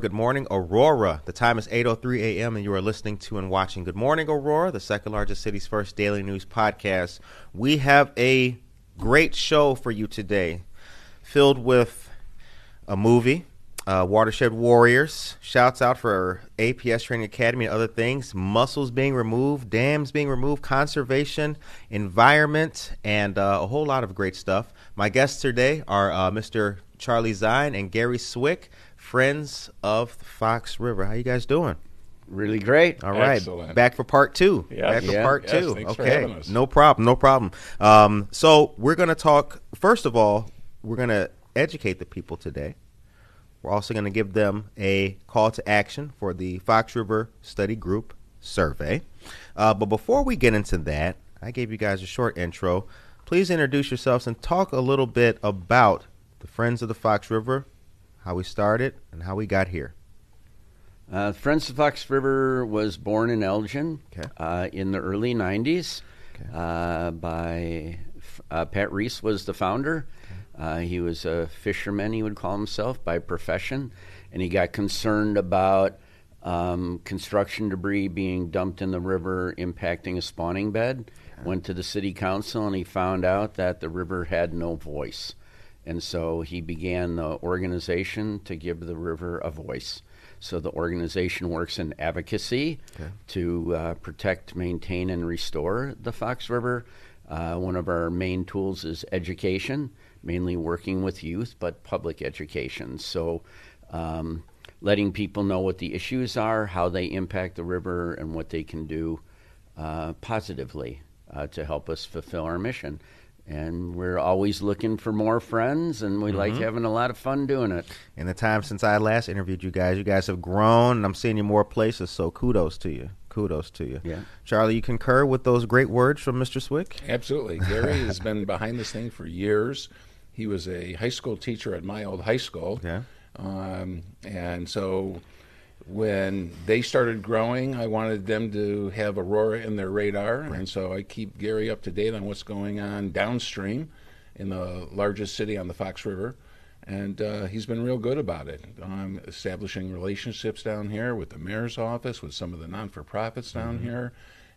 Good morning, Aurora. The time is 8:03 a.m. and you are listening to and watching Good Morning Aurora, the second largest city's first daily news podcast. We have a great show for you today, filled with a movie, uh, Watershed Warriors, shouts out for APS Training Academy and other things, mussels being removed, dams being removed, conservation, environment, and uh, a whole lot of great stuff. My guests today are uh, Mr. Charlie Zine and Gary Swick, friends of the Fox River. How you guys doing? Really great. All right, Excellent. back for part two. Yeah. Back for Yeah. part Yes, two. thanks for okay, having us. no problem, no problem. Um, so we're gonna talk. First of all, we're gonna educate the people today. We're also gonna give them a call to action for the Fox River Study Group survey. Uh, but before we get into that, I gave you guys a short intro. Please introduce yourselves and talk a little bit about the Friends of the Fox River, how we started, and how we got here. Uh, Friends of Fox River was born in Elgin Okay. uh, in the early 90s Okay. uh, by uh, Pat Reese was the founder. Uh, he was a fisherman, he would call himself, by profession, and he got concerned about um, construction debris being dumped in the river impacting a spawning bed. Went to the city council and he found out that the river had no voice. And so he began the organization to give the river a voice. So the organization works in advocacy Okay. to uh, protect, maintain, and restore the Fox River. Uh, one of our main tools is education, mainly working with youth, but public education. So um, letting people know what the issues are, how they impact the river, and what they can do uh, positively uh, to help us fulfill our mission. And we're always looking for more friends, and we like having a lot of fun doing it. In the time since I last interviewed you guys, you guys have grown, and I'm seeing you more places. So kudos to you. Kudos to you. Yeah. Charlie, you concur with those great words from Mr. Swick? Absolutely. Gary has been behind this thing for years. He was a high school teacher at my old high school. Yeah. Um, and so when they started growing, I wanted them to have Aurora in their radar. And so I keep Gary up to date on what's going on downstream in the largest city on the Fox River. And uh, he's been real good about it, um, establishing relationships down here with the mayor's office, with some of the non for profits down here,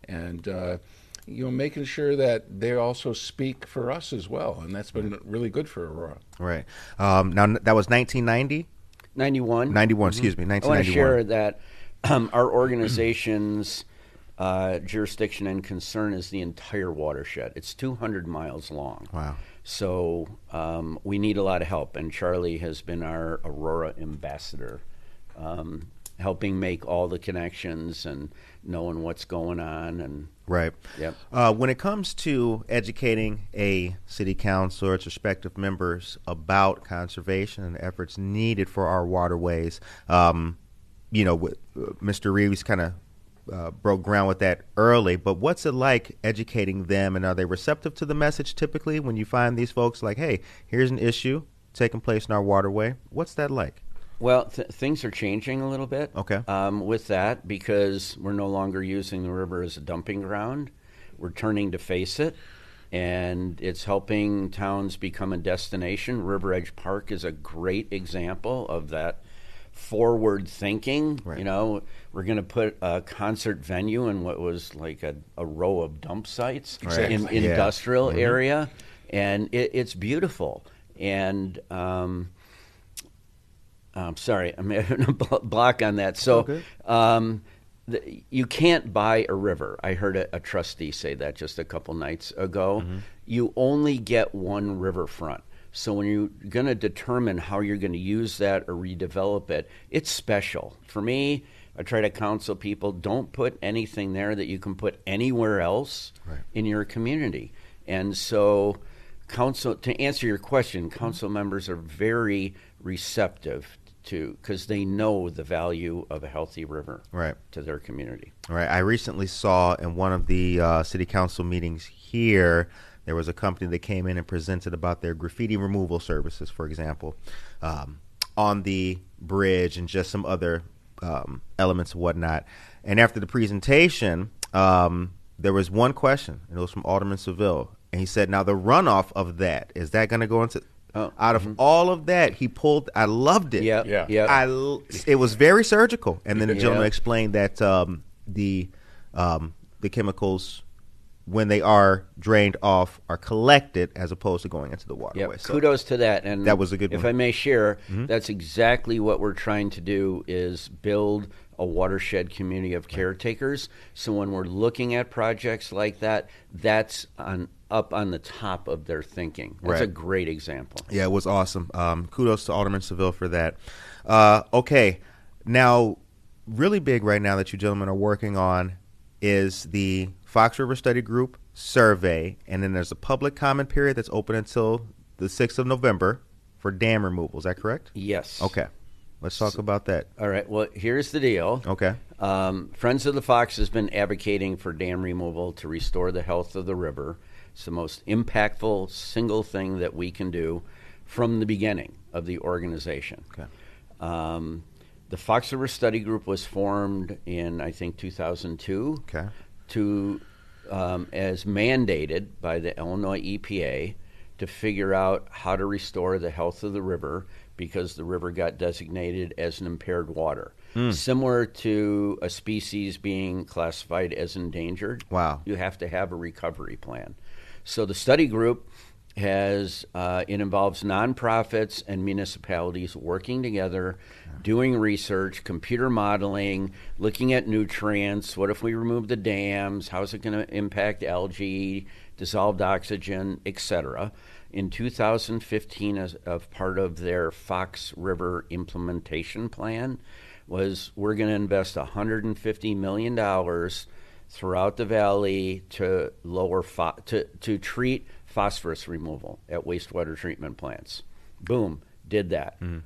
and uh, you know, making sure that they also speak for us as well. And that's been really good for Aurora. Right. Um, now, that was 1990? 91. 91, excuse me, I want to share that um, our organization's uh, jurisdiction and concern is the entire watershed. It's 200 miles long. Wow. So um, we need a lot of help, and Charlie has been our Aurora ambassador, um, helping make all the connections and knowing what's going on. And Right. Yep. Uh, when it comes to educating a city council or its respective members about conservation and efforts needed for our waterways, um, you know, with, uh, Mr. Reeves kind of uh, broke ground with that early. But what's it like educating them, and are they receptive to the message typically when you find these folks like, hey, here's an issue taking place in our waterway? What's that like? Well, th- things are changing a little bit. Okay. Um, with that, because we're no longer using the river as a dumping ground, we're turning to face it, and it's helping towns become a destination. River Edge Park is a great example of that forward thinking. Right. You know, we're going to put a concert venue in what was like a, a row of dump sites in Exactly. Yeah. industrial area, and it, it's beautiful. And um, I'm sorry, I'm having a block on that. So, um, the, you can't buy a river. I heard a, a trustee say that just a couple nights ago. Mm-hmm. You only get one riverfront. So when you're going to determine how you're going to use that or redevelop it, it's special. For me, I try to counsel people: don't put anything there that you can put anywhere else Right. in your community. And so, council to answer your question, council members are very receptive to because they know the value of a healthy river Right. to their community. All right. I recently saw in one of the uh, city council meetings here, there was a company that came in and presented about their graffiti removal services, for example, um, on the bridge and just some other um, elements and whatnot. And after the presentation, um, there was one question, and it was from Alderman Saville. And he said, Now, the runoff of that, is that going to go into Oh, Out of all of that, he pulled. I loved it. Yeah, Yeah. yeah. I l- it was very surgical, and then the gentleman Yeah. explained that um, the um, the chemicals, when they are drained off, are collected as opposed to going into the waterway. Yep. So- Kudos to that. And That was a good If one. I may share, that's exactly what we're trying to do is build a watershed community of caretakers. So when we're looking at projects like that, that's on up on the top of their thinking. That's a great example. Yeah, it was awesome. Um, kudos to Alderman Saville for that. Uh, okay, now, really big right now that you gentlemen are working on is the Fox River Study Group survey, and then there's a public comment period that's open until the 6th of November for dam removal. Is that correct? Yes. Okay, let's talk about that. All right. Well, here's the deal. Okay. Um, Friends of the Fox has been advocating for dam removal to restore the health of the river. It's the most impactful single thing that we can do from the beginning of the organization. Okay. Um, the Fox River Study Group was formed in, I think, 2002 Okay. to, um, as mandated by the Illinois EPA, to figure out how to restore the health of the river because the river got designated as an impaired water. Similar to a species being classified as endangered. Wow. You have to have a recovery plan. So the study group has uh, it involves nonprofits and municipalities working together, doing research, computer modeling, looking at nutrients. What if we remove the dams? How is it going to impact algae, dissolved oxygen, etc. In 2015, as of part of their Fox River implementation plan, was we're going to invest 150 million dollars throughout the valley to lower pho- to to treat phosphorus removal at wastewater treatment plants. Boom, did that. Mm-hmm.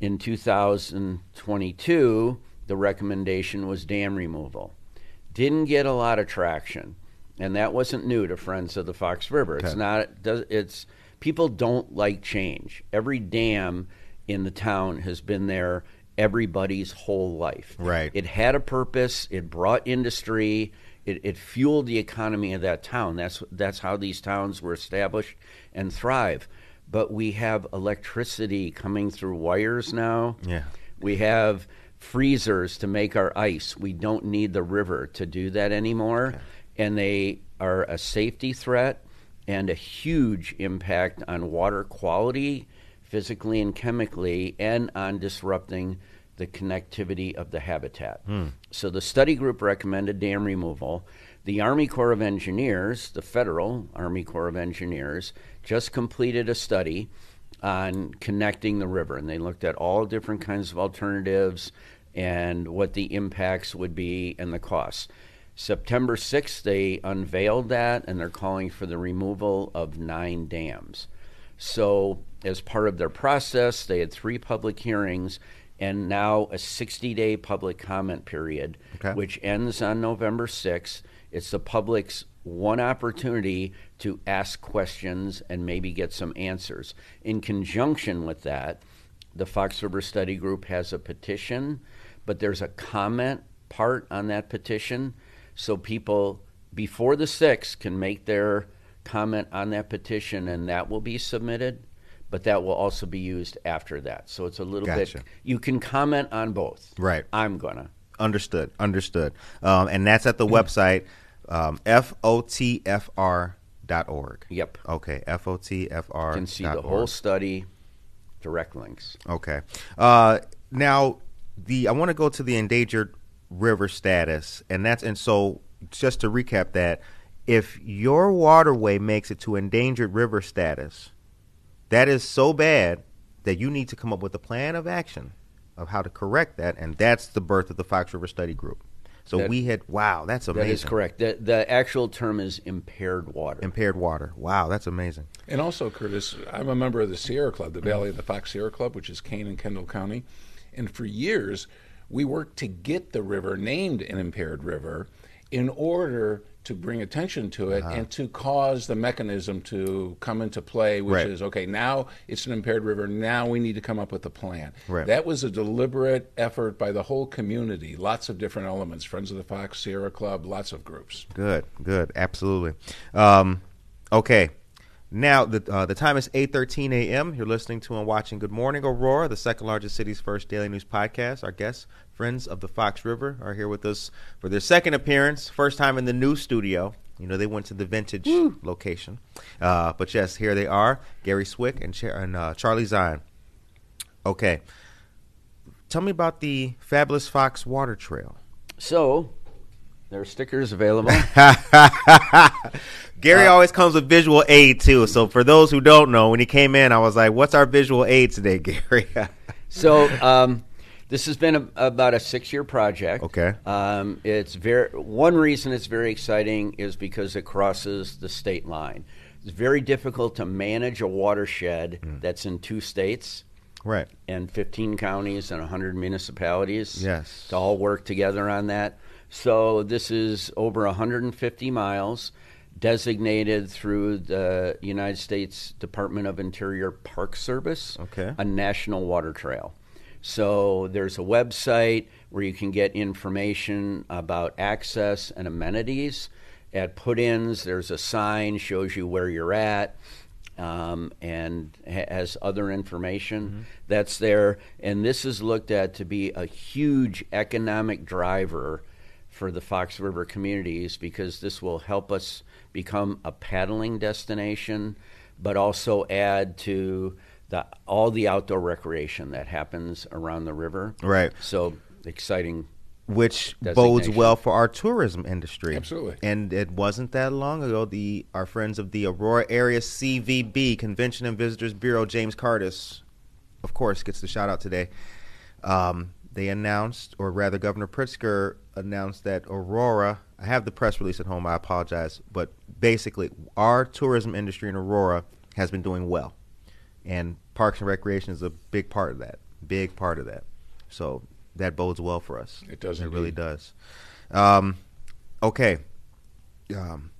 In 2022, the recommendation was dam removal. Didn't get a lot of traction, and that wasn't new to Friends of the Fox River. It's Okay. not. does- It's people don't like change. Every dam in the town has been there everybody's whole life. Right. It had a purpose. It brought industry. It, it fueled the economy of that town. That's that's how these towns were established and thrive. But we have electricity coming through wires now. Yeah. We have freezers to make our ice. We don't need the river to do that anymore. And they are a safety threat and a huge impact on water quality, physically and chemically, and on disrupting the connectivity of the habitat. Hmm. So the study group recommended dam removal. The Army Corps of Engineers, the federal Army Corps of Engineers, just completed a study on connecting the river, and they looked at all different kinds of alternatives and what the impacts would be and the costs. September 6th, they unveiled that, and they're calling for the removal of nine dams. So, as part of their process, they had three public hearings and now a 60 day public comment period, Okay. which ends on November 6th. It's the public's one opportunity to ask questions and maybe get some answers. In conjunction with that, the Fox River Study Group has a petition, but there's a comment part on that petition. So people before the 6th can make their comment on that petition and that will be submitted, but that will also be used after that. So it's a little Gotcha. bit you can comment on both. Right. I'm gonna. Understood. Understood. Um, and that's at the website um, fotfr.org. Yep. Okay, fotfr. You can see the whole study, direct links. Okay. Uh, now, the I want to go to the endangered river status, and that's and so just to recap that, if your waterway makes it to endangered river status, that is so bad that you need to come up with a plan of action of how to correct that, and that's the birth of the Fox River Study Group. So That- we had wow, that's amazing. That is correct. The, the actual term is impaired water. Impaired water. Wow, that's amazing. And also, Curtis, I'm a member of the Sierra Club, the Valley of the Fox Sierra Club, which is Kane and Kendall County. And for years, we worked to get the river named an impaired river in order to bring attention to it and to cause the mechanism to come into play, which Right. is okay, now it's an impaired river, now we need to come up with a plan. Right. That was a deliberate effort by the whole community, lots of different elements Friends of the Fox, Sierra Club, lots of groups. Good, good, absolutely. Um, okay, Now the uh, the time is eight thirteen a.m. You're listening to and watching Good Morning Aurora, the second largest city's first daily news podcast. Our guests, friends of the Fox River, are here with us for their second appearance. First time in the new studio. You know they went to the vintage location, uh, but yes, here they are, Gary Swick and, Char- and uh, Charlie Zine. Okay, tell me about the Fabulous Fox Water Trail. So, there are stickers available. Gary Uh, always comes with visual aid too. So for those who don't know, when he came in, I was like, "What's our visual aid today, Gary?" so, um, this has been a, about a six-year project. Okay. Um, it's very one reason it's very exciting is because it crosses the state line. It's very difficult to manage a watershed Hmm. that's in two states right. and 15 counties and 100 municipalities Yes. to all work together on that. So this is over 150 miles designated through the United States Department of Interior Park Service, Okay. a national water trail. So there's a website where you can get information about access and amenities. At put-ins, there's a sign shows you where you're at um, and ha- has other information that's there. And this is looked at to be a huge economic driver for the Fox River communities because this will help us become a paddling destination, but also add to the all the outdoor recreation that happens around the river. Right. So exciting. Which bodes well for our tourism industry. Absolutely. And it wasn't that long ago. The our friends of the Aurora Area CVB Convention and Visitors Bureau, James Cardis, of course, gets the shout out today. Um, they announced, or rather, Governor Pritzker announced that Aurora. I have the press release at home. I apologize, but basically, our tourism industry in Aurora has been doing well, and Parks and Recreation is a big part of that. Big part of that. So that bodes well for us. It does It really does. Um, okay. Um,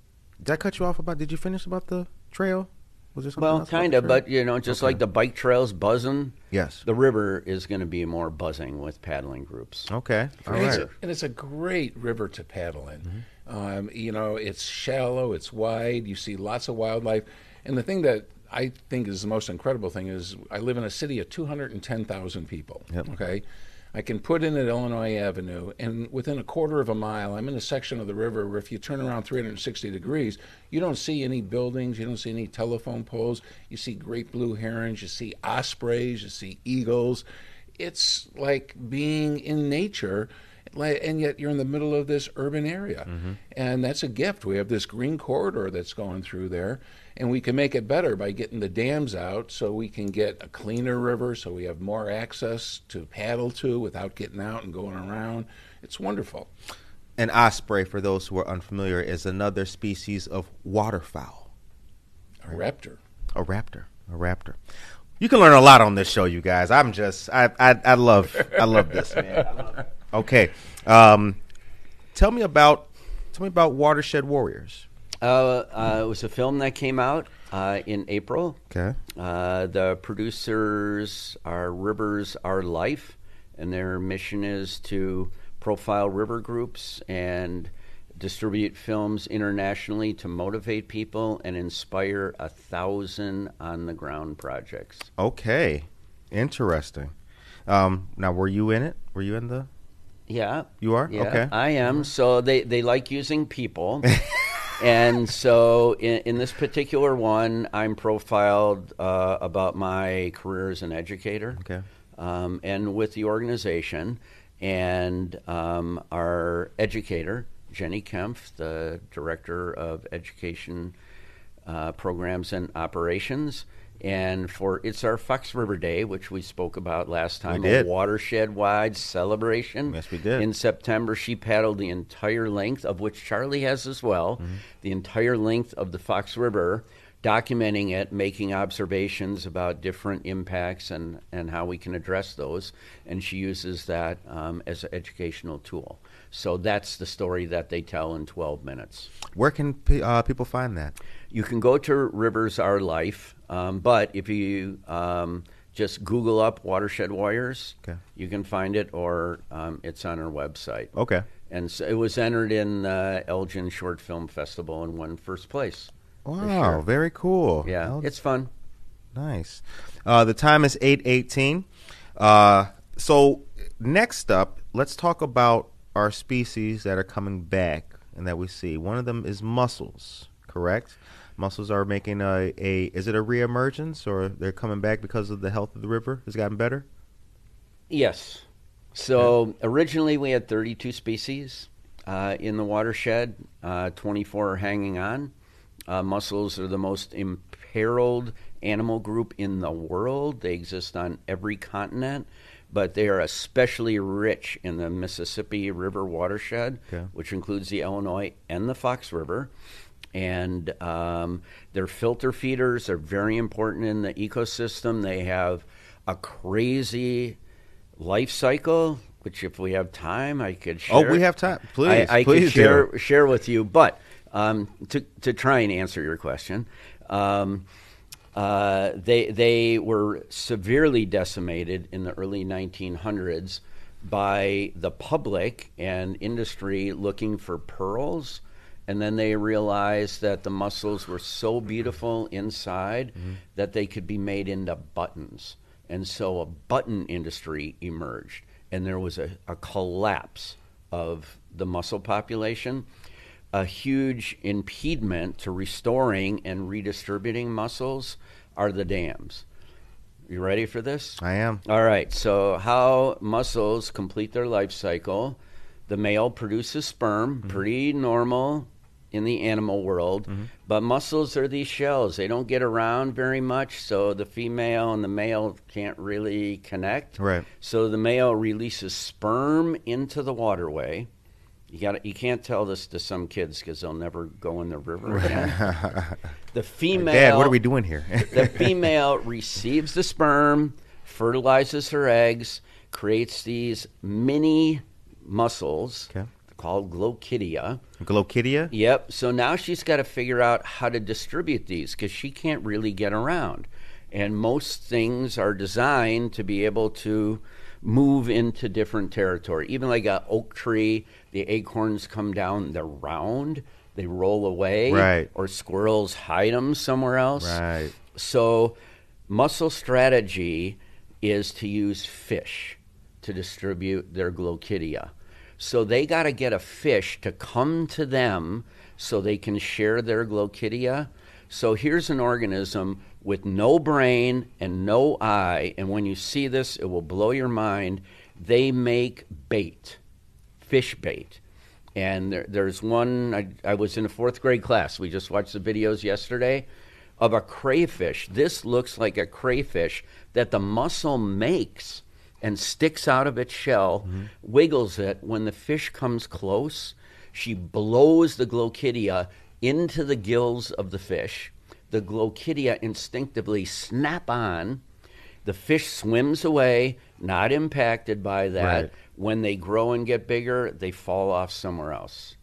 did I cut you off about? Did you finish about the trail? Was there something Well, else about kind of, but you know, just Okay. like the bike trails buzzing, yes. the river is going to be more buzzing with paddling groups. Okay. All and, it's a, and it's a great river to paddle in. Mm-hmm. Um, you know, it's shallow, it's wide, you see lots of wildlife. And the thing that I think is the most incredible thing is I live in a city of 210,000 people. Yep. Okay. I can put in at Illinois Avenue, and within a quarter of a mile, I'm in a section of the river where if you turn around 360 degrees, you don't see any buildings, you don't see any telephone poles. You see great blue herons, you see ospreys, you see eagles. It's like being in nature, and yet you're in the middle of this urban area. Mm-hmm. And that's a gift. We have this green corridor that's going through there, and we can make it better by getting the dams out so we can get a cleaner river, so we have more access to paddle to without getting out and going around. It's wonderful. An osprey, for those who are unfamiliar, is another species of waterfowl. A raptor. A raptor. A raptor. You can learn a lot on this show, you guys. I'm just, I, I, I love, I love this, man. I love it. Okay, um, tell me about, tell me about Watershed Warriors. Uh, uh, it was a film that came out uh, in April. Okay. Uh, the producers are Rivers Our Life, and their mission is to profile river groups and distribute films internationally to motivate people and inspire a thousand on the ground projects. Okay, interesting. Um, now, were you in it? Were you in the? Yeah. You are? Yeah, Okay. I am. So they, they like using people. and so in, in this particular one, I'm profiled uh, about my career as an educator Okay. um, and with the organization. And um, our educator, Jenny Kempf, the director of education uh, programs and operations. And for it's our Fox River Day, which we spoke about last time, a watershed wide celebration. Yes, we did. In September, she paddled the entire length, of which Charlie has as well, Mm-hmm. the entire length of the Fox River, documenting it, making observations about different impacts and, and how we can address those. And she uses that um, as an educational tool. So that's the story that they tell in 12 minutes. Where can uh, people find that? You can go to Rivers Our Life, um, but if you um, just Google up Watershed Warriors, Okay. you can find it, or um, it's on our website. Okay. And so it was entered in uh, Elgin Short Film Festival and won first place. Wow, sure. very cool. Yeah, Oh, it's fun. nice. Uh, the time is eight eighteen. Uh, so next up, let's talk about our species that are coming back and that we see. One of them is mussels. Correct. Mussels are making a, a is it a reemergence or they're coming back because of the health of the river has gotten better? Yes. So originally we had 32 species uh, in the watershed, uh, 24 are hanging on. Uh, mussels are the most imperiled animal group in the world. They exist on every continent, but they are especially rich in the Mississippi River watershed, Okay. which includes the Illinois and the Fox River. And um, they're filter feeders. They're very important in the ecosystem. They have a crazy life cycle, which if we have time, I could share. Oh, we have time. Please, I, I please could share share with you. But um, to to try and answer your question, um, uh, they they were severely decimated in the early 1900s by the public and industry looking for pearls. And then they realized that the mussels were so beautiful inside Mm-hmm. that they could be made into buttons. And so a button industry emerged. And there was a, a collapse of the mussel population, a huge impediment to restoring and redistributing mussels are the dams. You ready for this? I am. All right. So, how mussels complete their life cycle? The male produces sperm, pretty normal in the animal world. Mm-hmm. But mussels are these shells. They don't get around very much, so the female and the male can't really connect. Right. So the male releases sperm into the waterway. You got you can't tell this to some kids because they'll never go in the river again. the female Dad, what are we doing here? the female receives the sperm, fertilizes her eggs, creates these mini mussels Okay. Called glochidia. Glochidia? Yep. So now she's got to figure out how to distribute these because she can't really get around. And most things are designed to be able to move into different territory. Even like a oak tree, the acorns come down, they're round, they roll away. Right. Or squirrels hide them somewhere else. Right. So, mussel strategy is to use fish to distribute their glochidia. So they got to get a fish to come to them so they can share their glochidia. So here's an organism with no brain and no eye, and when you see this, it will blow your mind. They make bait, fish bait. And there, there's one, I, I was in a fourth grade class. We just watched the videos yesterday of a crayfish. This looks like a crayfish that the mussel makes and sticks out of its shell, mm-hmm. wiggles it. When the fish comes close, she blows the glochidia into the gills of the fish. The glochidia instinctively snap on. The fish swims away, not impacted by that. Right. When they grow and get bigger, they fall off somewhere else.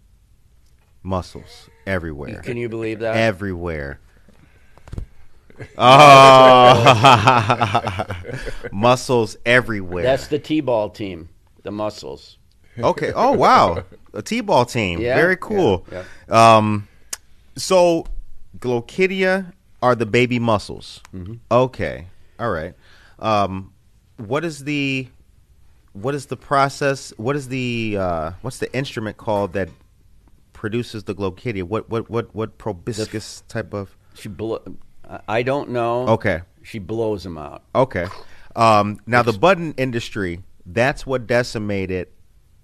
Mussels everywhere. Can you believe that? everywhere. Oh, mussels everywhere. That's the T-ball team, the muscles. okay. Oh wow, a t-ball team. Yeah, Very cool. yeah, Um, so glochidia are the baby mussels. Mm-hmm. Okay. All right. Um, what is the what is the process? What is the uh, what's the instrument called that produces the glochidia? What what what what proboscis type of? She blow. I- don't know. Okay. She blows them out. Okay. Um, now the button industry, that's what decimated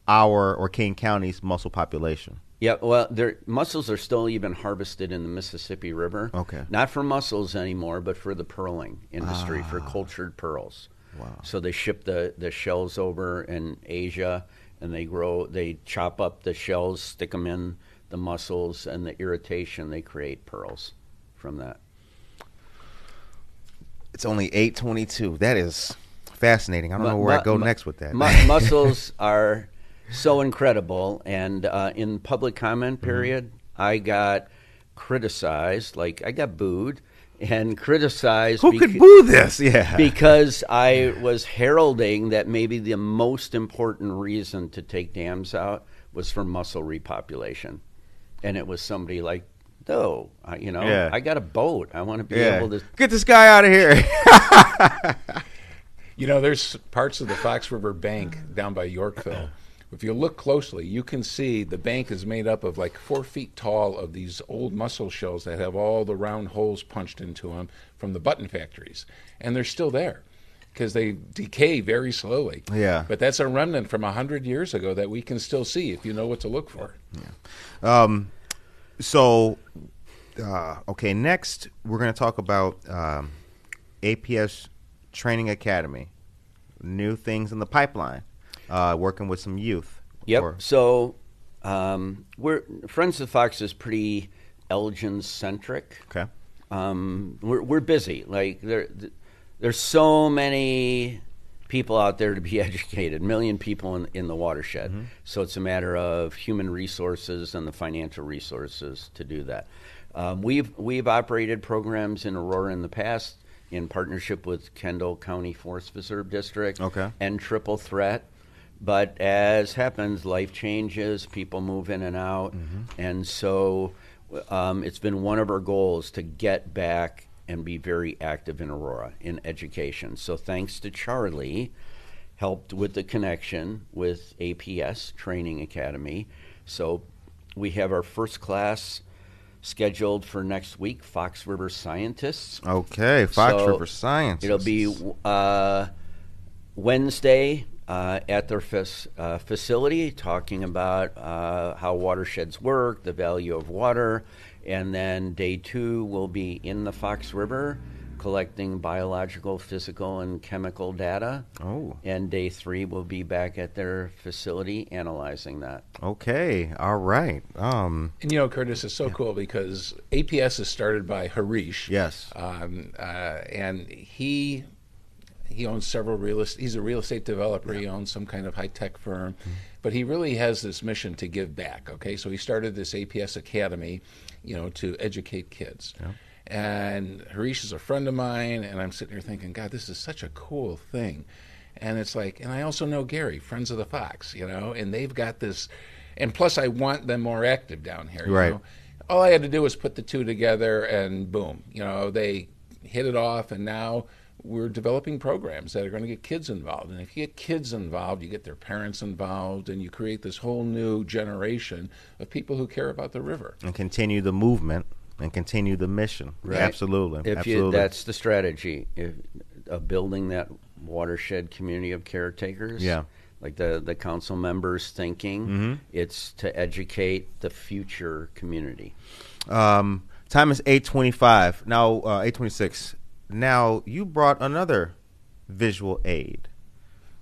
our or Kane County's mussel population. Yeah, well, their mussels are still even harvested in the Mississippi River. Okay. Not for mussels anymore, but for the pearling industry, for cultured pearls. Wow. So they ship the, the shells over in Asia, and they grow. They chop up the shells, stick them in the mussels, and the irritation they create pearls from that. It's only eight twenty two. That is fascinating. I don't know where I go mu- next with that. mu- mussels are so incredible, and uh, in public comment Mm-hmm. period, I got criticized, like I got booed and criticized. Who could boo this? Yeah. because I was heralding that maybe the most important reason to take dams out was for mussel repopulation, and it was somebody like though. Uh, you know, Yeah. I got a boat. I want to be Yeah. able to. Get this guy out of here. You know, there's parts of the Fox River Bank down by Yorkville. If you look closely, you can see the bank is made up of like four feet tall of these old mussel shells that have all the round holes punched into them from the button factories. And they're still there because they decay very slowly. Yeah. But that's a remnant from 100 years ago that we can still see if you know what to look for. So, uh, okay, next we're going to talk about um, APS Training Academy, new things in the pipeline, uh, working with some youth. Yep. Or- So, um, we're Friends of the Fox is pretty Elgin centric. okay. um, we're we're busy. Like there, there's so many people out there to be educated. Million people in in the watershed. So it's a matter of human resources and the financial resources to do that. Um, we've we've operated programs in Aurora in the past in partnership with Kendall County Forest Preserve District Okay. and Triple Threat. But as happens, life changes, people move in and out, and so um, it's been one of our goals to get back and be very active in Aurora in education. So thanks to Charlie, helped with the connection with APS Training Academy. So we have our first class scheduled for next week, Fox River Scientists. Okay, Fox So River Science. It'll be uh, Wednesday uh, at their fac- uh, facility, talking about uh, how watersheds work, the value of water, and then day two will be in the Fox River, collecting biological, physical, and chemical data. Oh. And day three will be back at their facility analyzing that. Okay, all right. Um, And you know, Curtis is so cool because APS is started by Harish. Yes. Um, uh, and he he owns several real estate. He's a real estate developer. He owns some kind of high tech firm, mm-hmm. but he really has this mission to give back. Okay, so he started this APS Academy, you know, to educate kids. And Harish is a friend of mine, and I'm sitting here thinking, God, this is such a cool thing. And it's like, and I also know Gary, Friends of the Fox, you know, and they've got this, and plus I want them more active down here. you Right. know. All I had to do was put the two together, and boom, you know, they hit it off, and now we're developing programs that are going to get kids involved. And if you get kids involved, you get their parents involved, and you create this whole new generation of people who care about the river. and continue the movement and continue the mission. Absolutely. If Absolutely. you, that's the strategy if, of building that watershed community of caretakers. Yeah. Like the, the council members thinking, Mm-hmm. it's to educate the future community. Um, time is eight twenty-five now. Uh, eight twenty-six. Now you brought another visual aid.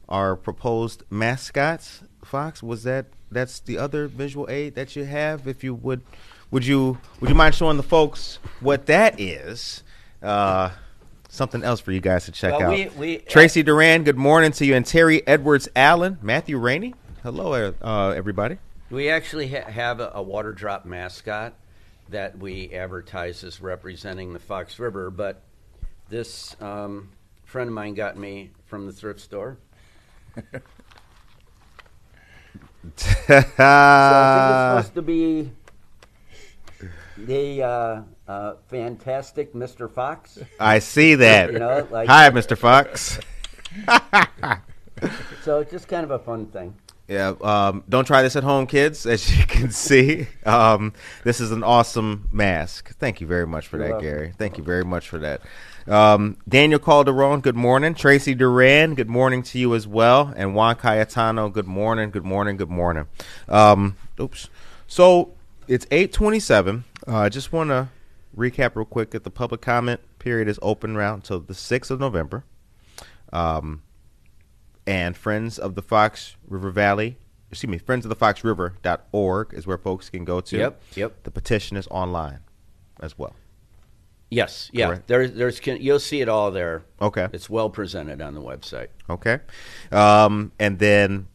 Our proposed mascots, Fox. Was that that's the other visual aid that you have? If you would, would you would you mind showing the folks what that is? Uh, something else for you guys to check Well, out. we- we- Tracy Duran, good morning to you, and Terry Edwards Allen, Matthew Rainey. Hello, uh, everybody. We actually ha- have a, a water drop mascot that we advertise as representing the Fox River, but this um, friend of mine got me from the thrift store. So I think it's supposed to be the uh, uh, fantastic Mr. Fox. I see that. You know, like- Hi, Mr. Fox. So it's just kind of a fun thing. Yeah, um, don't try this at home, kids. As you can see, um, this is an awesome mask. Thank you very much for You're that, welcome. Gary. Thank you very much for that. Um, Daniel Calderon, good morning. Tracy Duran, good morning to you as well. And Juan Cayetano, good morning, good morning, good morning. Um, oops. So it's eight twenty-seven. Uh, I just want to recap real quick that the public comment period is open around until the sixth of November. Um, and Friends of the Fox River Valley, excuse me, Friends of the Fox River.org is where folks can go to. Yep, yep. The petition is online as well. Yes, yeah. Correct. There, there's you'll see it all there. Okay. It's well presented on the website. Okay. Um, and then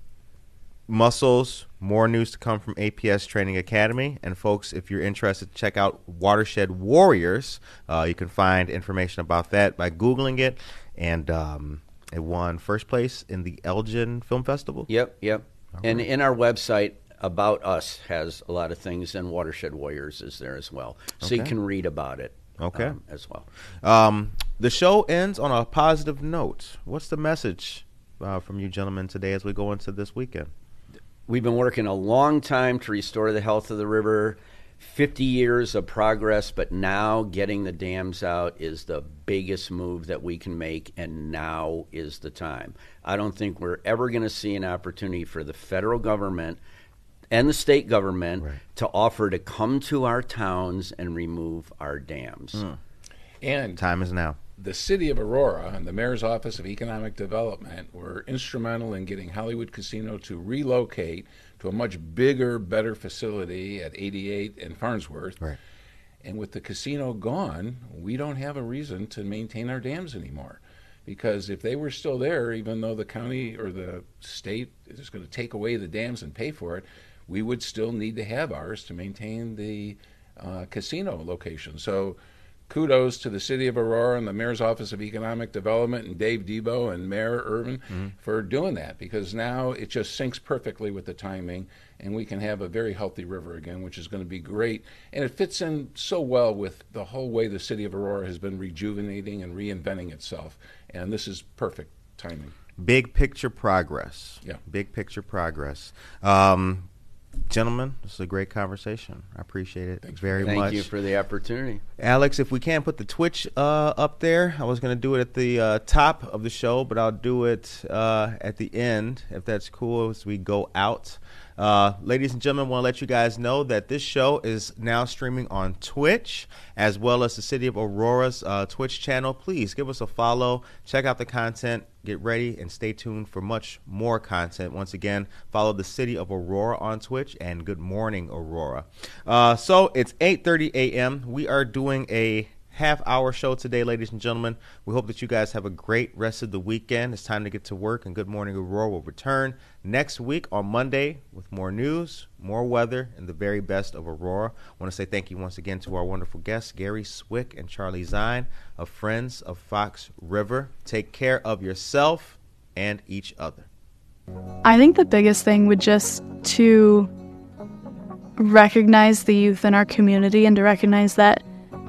Mussels, more news to come from APS Training Academy. And folks, if you're interested, check out Watershed Warriors. Uh, you can find information about that by Googling it. And um, it won first place in the Elgin Film Festival. Yep, yep. And in our website, About Us has a lot of things, and Watershed Warriors is there as well. So you can read about it Okay. um, as well. Um, the show ends on a positive note. What's the message uh, from you gentlemen today as we go into this weekend? We've been working a long time to restore the health of the river. 50 years of progress, but now getting the dams out is the biggest move that we can make, and now is the time. I don't think we're ever going to see an opportunity for the federal government and the state government Right. to offer to come to our towns and remove our dams. Hmm. And Time is now. the city of Aurora and the mayor's office of economic development were instrumental in getting Hollywood Casino to relocate to a much bigger, better facility at 88 and Farnsworth. Right. And with the casino gone, we don't have a reason to maintain our dams anymore. Because if they were still there, even though the county or the state is going to take away the dams and pay for it, we would still need to have ours to maintain the uh, casino location. So kudos to the city of Aurora and the mayor's office of economic development and Dave Dibo and Mayor Irvin for doing that because now it just syncs perfectly with the timing and we can have a very healthy river again, which is going to be great. And it fits in so well with the whole way the city of Aurora has been rejuvenating and reinventing itself. And this is perfect timing. Big picture progress. Yeah. Big picture progress. Um, gentlemen, this is a great conversation. I appreciate it Thanks. very Thank much. you for the opportunity. Alex, if we can put the Twitch uh, up there, I was going to do it at the uh, top of the show, but I'll do it uh, at the end if that's cool as we go out. Uh, ladies and gentlemen, want to let you guys know that this show is now streaming on Twitch as well as the City of Aurora's uh, Twitch channel. Please give us a follow, check out the content, get ready, and stay tuned for much more content. Once again, follow the City of Aurora on Twitch and Good Morning Aurora. Uh, so it's 8:30 a.m. We are doing a half hour show today, ladies and gentlemen. We hope that you guys have a great rest of the weekend. It's time to get to work, and Good Morning Aurora will return next week on Monday with more news, more weather, and the very best of Aurora. I want to say thank you once again to our wonderful guests, Gary Swick and Charlie Zine of Friends of Fox River. Take care of yourself and each other. I think the biggest thing would just to recognize the youth in our community and to recognize that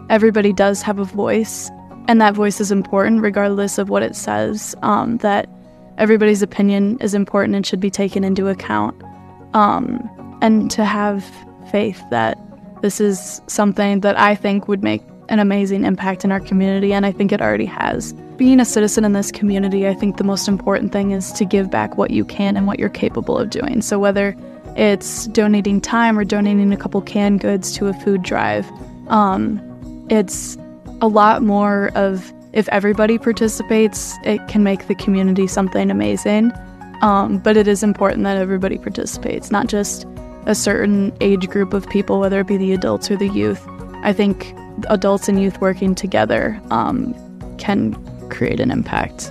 everybody does have a voice and that voice is important regardless of what it says um, that everybody's opinion is important and should be taken into account. Um, and to have faith that this is something that i think would make an amazing impact in our community and i think it already has. Being a citizen in this community i think the most important thing is to give back what you can and what you're capable of doing. So whether it's donating time or donating a couple canned goods to a food drive um, it's a lot more of if everybody participates, it can make the community something amazing. Um, but it is important that everybody participates, not just a certain age group of people, whether it be the adults or the youth. I think adults and youth working together um, can create an impact.